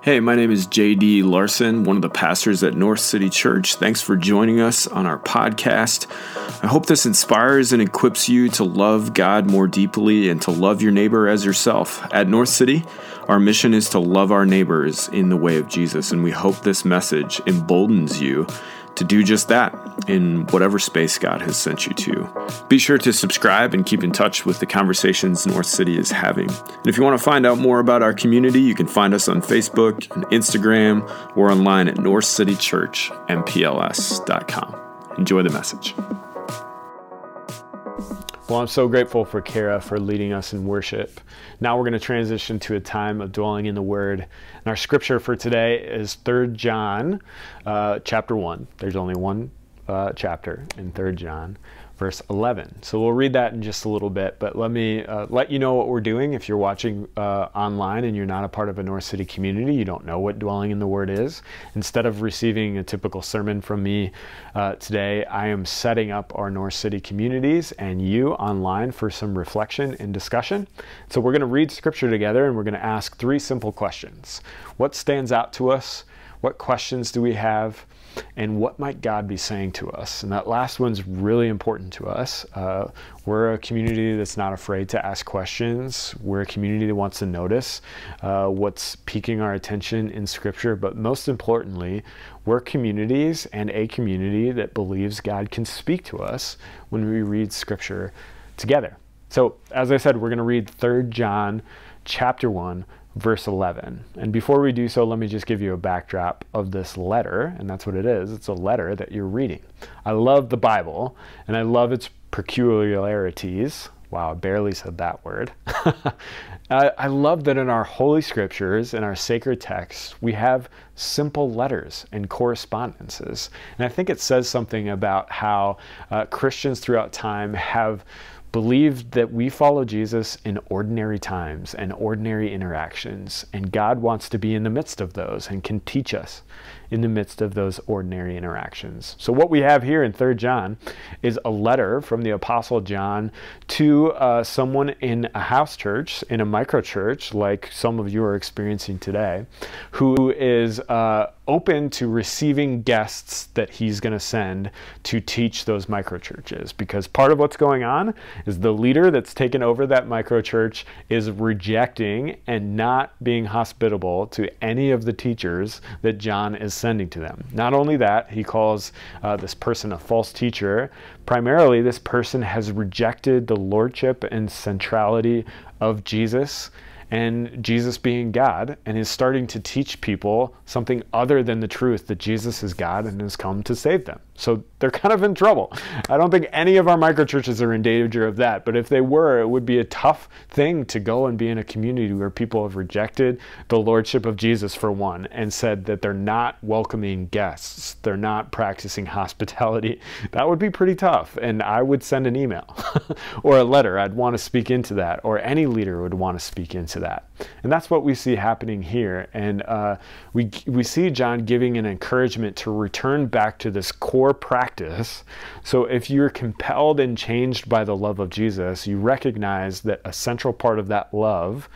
Hey, my name is JD Larson, one of the pastors at North City Church. Thanks for joining us on our podcast. I hope this inspires and equips you to love God more deeply and to love your neighbor as yourself. At North City, our mission is to love our neighbors in the way of Jesus, and we hope this message emboldens you to do just that in whatever space God has sent you to. Be sure to subscribe and keep in touch with the conversations North City is having. And if you want to find out more about our community, you can find us on Facebook and Instagram or online at northcitychurchmpls.com. Enjoy the message. Well, I'm so grateful for Kara for leading us in worship. Now we're going to transition to a time of dwelling in the Word. And our scripture for today is 3 John, uh, chapter 1. There's only one uh, chapter in 3 John verse 11. So we'll read that in just a little bit, but let me uh, let you know what we're doing. If you're watching uh, online and you're not a part of a North City community, you don't know what dwelling in the Word is. Instead of receiving a typical sermon from me uh, today, I am setting up our North City communities and you online for some reflection and discussion. So we're going to read Scripture together and we're going to ask three simple questions What stands out to us? What questions do we have? and what might God be saying to us? And that last one's really important to us. Uh, we're a community that's not afraid to ask questions. We're a community that wants to notice uh, what's piquing our attention in Scripture. But most importantly, we're communities and a community that believes God can speak to us when we read Scripture together. So, as I said, we're going to read 3 John chapter 1 verse 11. And before we do so, let me just give you a backdrop of this letter, and that's what it is. It's a letter that you're reading. I love the Bible, and I love its peculiarities. Wow, I barely said that word. I, I love that in our holy scriptures, in our sacred texts, we have simple letters and correspondences. And I think it says something about how uh, Christians throughout time have believed that we follow Jesus in ordinary times and ordinary interactions, and God wants to be in the midst of those and can teach us in the midst of those ordinary interactions. So, what we have here in 3 John is a letter from the Apostle John to uh, someone in a house church, in a micro church, like some of you are experiencing today, who is uh, open to receiving guests that he's going to send to teach those micro churches. Because part of what's going on is the leader that's taken over that micro church is rejecting and not being hospitable to any of the teachers that John is sending to them. Not only that, he calls uh, this person a false teacher. Primarily, this person has rejected the lordship and centrality of Jesus and Jesus being God and is starting to teach people something other than the truth that Jesus is God and has come to save them. So they're kind of in trouble. I don't think any of our microchurches are in danger of that, but if they were, it would be a tough thing to go and be in a community where people have rejected the lordship of Jesus for one and said that they're not welcoming guests, they're not practicing hospitality. That would be pretty tough, and I would send an email or a letter. I'd want to speak into that, or any leader would want to speak into that. And that's what we see happening here. And uh, we we see John giving an encouragement to return back to this core practice. So if you're compelled and changed by the love of Jesus, you recognize that a central part of that love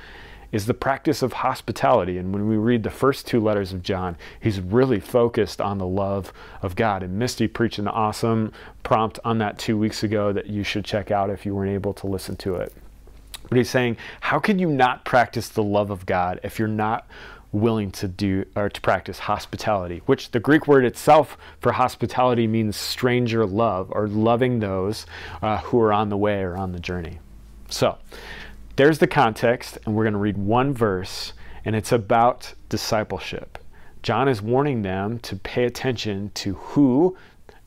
is the practice of hospitality. And when we read the first two letters of John, he's really focused on the love of God. And Misty preached an awesome prompt on that two weeks ago that you should check out if you weren't able to listen to it. But he's saying, how can you not practice the love of God if you're not willing to do or to practice hospitality, which the Greek word itself for hospitality means stranger love or loving those uh, who are on the way or on the journey. So there's the context, and we're going to read one verse, and it's about discipleship. John is warning them to pay attention to who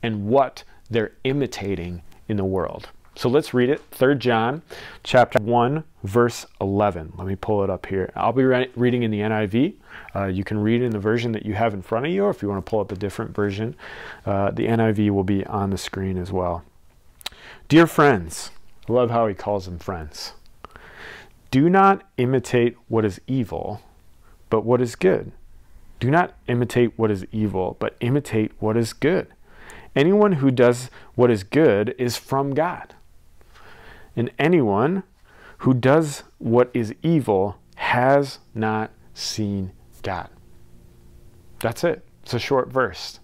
and what they're imitating in the world. So let's read it. 3 John chapter 1 verse 11. Let me pull it up here. I'll be re- reading in the NIV. Uh, you can read in the version that you have in front of you, or if you want to pull up a different version, uh, the NIV will be on the screen as well. Dear friends, I love how he calls them friends. Do not imitate what is evil, but what is good. Do not imitate what is evil, but imitate what is good. Anyone who does what is good is from God and anyone who does what is evil has not seen God. That's it. It's a short verse.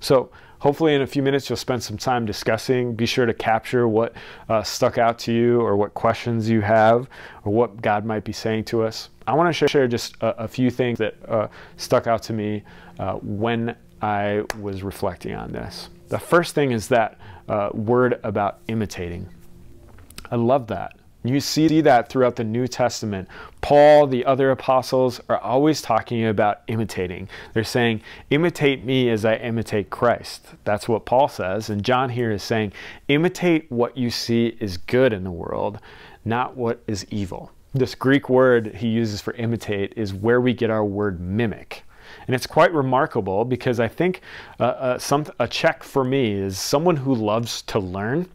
So hopefully in a few minutes you'll spend some time discussing. Be sure to capture what uh, stuck out to you or what questions you have or what God might be saying to us. I want to share just a, a few things that uh, stuck out to me uh, when I was reflecting on this. The first thing is that uh, word about imitating. I love that. You see that throughout the New Testament. Paul, the other apostles, are always talking about imitating. They're saying, imitate me as I imitate Christ. That's what Paul says. And John here is saying, imitate what you see is good in the world, not what is evil. This Greek word he uses for imitate is where we get our word mimic. And it's quite remarkable because I think uh, uh, some, a check for me is someone who loves to learn.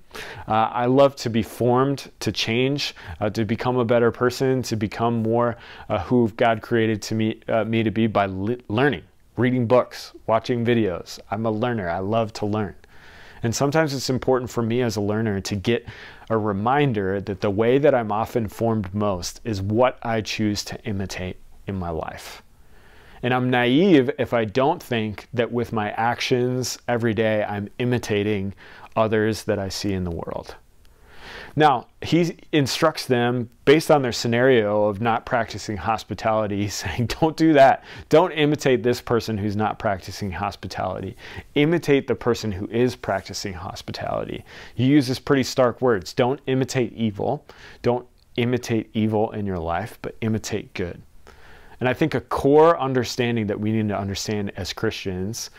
Uh, I love to be formed, to change, uh, to become a better person, to become more uh, who God created to me, uh, me to be by learning, reading books, watching videos. I'm a learner. I love to learn. And sometimes it's important for me as a learner to get a reminder that the way that I'm often formed most is what I choose to imitate in my life. And I'm naive if I don't think that with my actions every day, I'm imitating others that I see in the world. Now, he instructs them based on their scenario of not practicing hospitality, saying, Don't do that. Don't imitate this person who's not practicing hospitality. Imitate the person who is practicing hospitality. He uses pretty stark words. Don't imitate evil. Don't imitate evil in your life, but imitate good. And I think a core understanding that we need to understand as Christians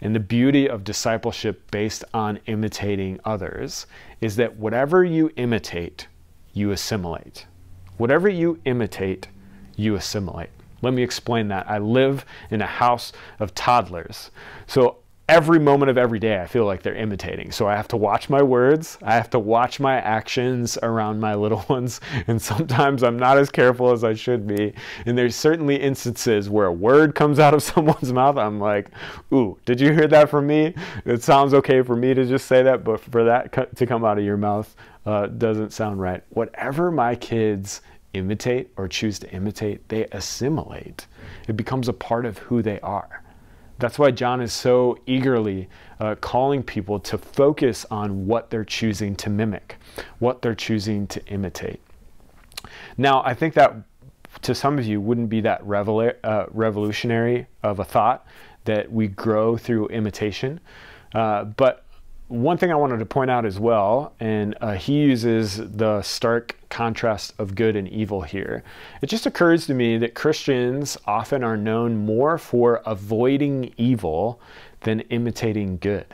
and the beauty of discipleship based on imitating others is that whatever you imitate, you assimilate. Whatever you imitate, you assimilate. Let me explain that. I live in a house of toddlers. So every moment of every day, I feel like they're imitating. So I have to watch my words, I have to watch my actions around my little ones, and sometimes I'm not as careful as I should be. And there's certainly instances where a word comes out of someone's mouth, I'm like, ooh, did you hear that from me? It sounds okay for me to just say that, but for that to come out of your mouth uh, doesn't sound right. Whatever my kids imitate or choose to imitate, they assimilate. It becomes a part of who they are. That's why John is so eagerly uh, calling people to focus on what they're choosing to mimic, what they're choosing to imitate. Now, I think that to some of you wouldn't be that uh, revolutionary of a thought that we grow through imitation. Uh, but one thing I wanted to point out as well, and uh, he uses the stark contrast of good and evil here. It just occurs to me that Christians often are known more for avoiding evil than imitating good.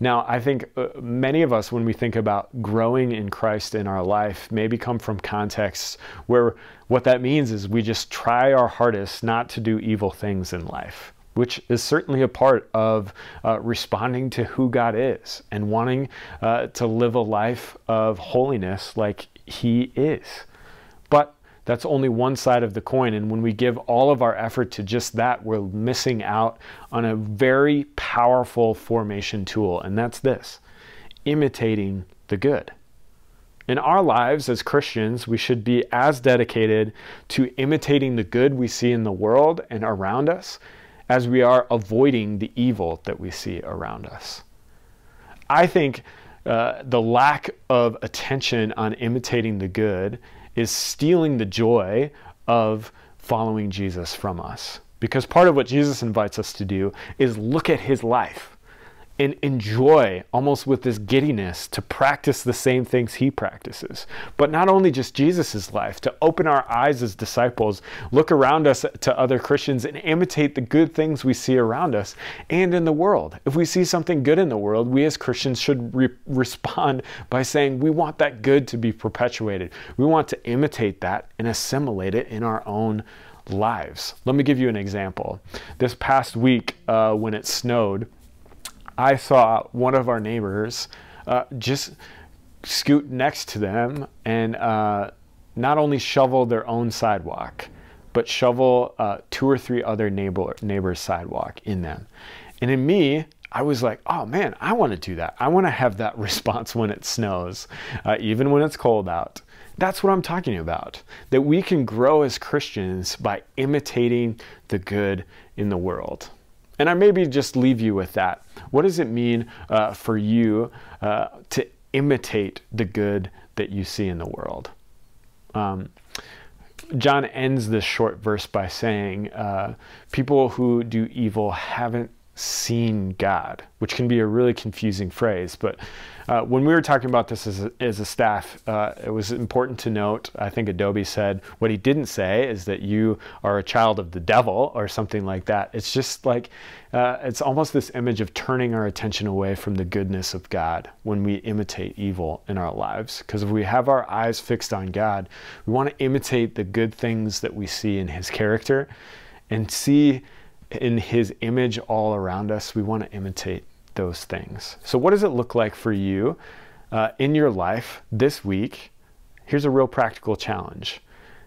Now, I think uh, many of us, when we think about growing in Christ in our life, maybe come from contexts where what that means is we just try our hardest not to do evil things in life which is certainly a part of uh, responding to who God is and wanting uh, to live a life of holiness like He is. But that's only one side of the coin. And when we give all of our effort to just that, we're missing out on a very powerful formation tool. And that's this imitating the good. In our lives as Christians, we should be as dedicated to imitating the good we see in the world and around us as we are avoiding the evil that we see around us. I think uh, the lack of attention on imitating the good is stealing the joy of following Jesus from us. Because part of what Jesus invites us to do is look at his life and enjoy almost with this giddiness to practice the same things he practices. But not only just Jesus' life, to open our eyes as disciples, look around us to other Christians and imitate the good things we see around us and in the world. If we see something good in the world, we as Christians should re- respond by saying, We want that good to be perpetuated. We want to imitate that and assimilate it in our own lives. Let me give you an example. This past week, uh, when it snowed, I saw one of our neighbors uh, just scoot next to them and uh, not only shovel their own sidewalk, but shovel uh, two or three other neighbor neighbors' sidewalk in them. And in me, I was like, oh man, I want to do that. I want to have that response when it snows, uh, even when it's cold out. That's what I'm talking about. That we can grow as Christians by imitating the good in the world. And I maybe just leave you with that. What does it mean uh, for you uh, to imitate the good that you see in the world? Um, John ends this short verse by saying, uh, People who do evil haven't seen God, which can be a really confusing phrase. But uh, when we were talking about this as a, as a staff, uh, it was important to note. I think Adobe said what he didn't say is that you are a child of the devil or something like that. It's just like uh, it's almost this image of turning our attention away from the goodness of God when we imitate evil in our lives. Because if we have our eyes fixed on God, we want to imitate the good things that we see in His character and see in his image all around us, we want to imitate those things. So, what does it look like for you uh, in your life this week? Here's a real practical challenge.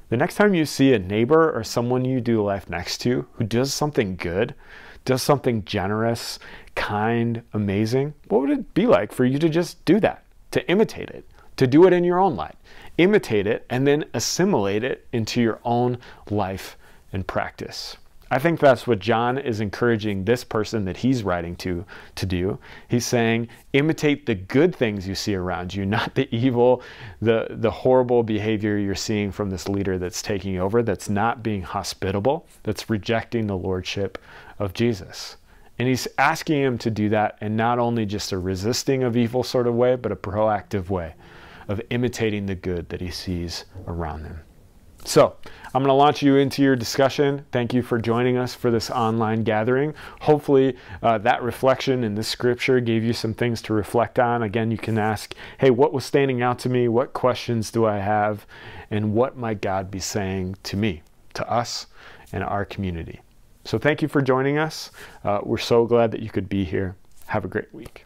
The next time you see a neighbor or someone you do life next to who does something good, does something generous, kind, amazing, what would it be like for you to just do that, to imitate it, to do it in your own life? Imitate it and then assimilate it into your own life and practice. I think that's what John is encouraging this person that he's writing to to do. He's saying, imitate the good things you see around you, not the evil, the, the horrible behavior you're seeing from this leader that's taking over, that's not being hospitable, that's rejecting the lordship of Jesus. And he's asking him to do that in not only just a resisting of evil sort of way, but a proactive way of imitating the good that he sees around him. So, I'm going to launch you into your discussion. Thank you for joining us for this online gathering. Hopefully, uh, that reflection in this scripture gave you some things to reflect on. Again, you can ask, hey, what was standing out to me? What questions do I have? And what might God be saying to me, to us, and our community? So, thank you for joining us. Uh, we're so glad that you could be here. Have a great week.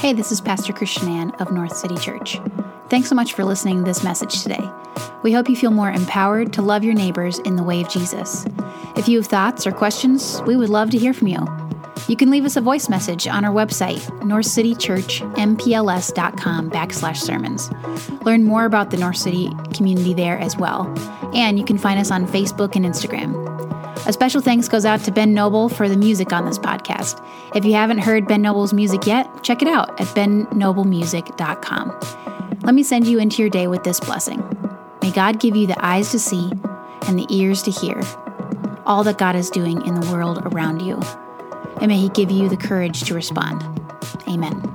Hey, this is Pastor Christian Ann of North City Church. Thanks so much for listening to this message today. We hope you feel more empowered to love your neighbors in the way of Jesus. If you have thoughts or questions, we would love to hear from you. You can leave us a voice message on our website, northcitychurchmpls.com backslash sermons. Learn more about the North City community there as well. And you can find us on Facebook and Instagram. A special thanks goes out to Ben Noble for the music on this podcast. If you haven't heard Ben Noble's music yet, check it out at bennoblemusic.com. Let me send you into your day with this blessing. May God give you the eyes to see and the ears to hear all that God is doing in the world around you. And may He give you the courage to respond. Amen.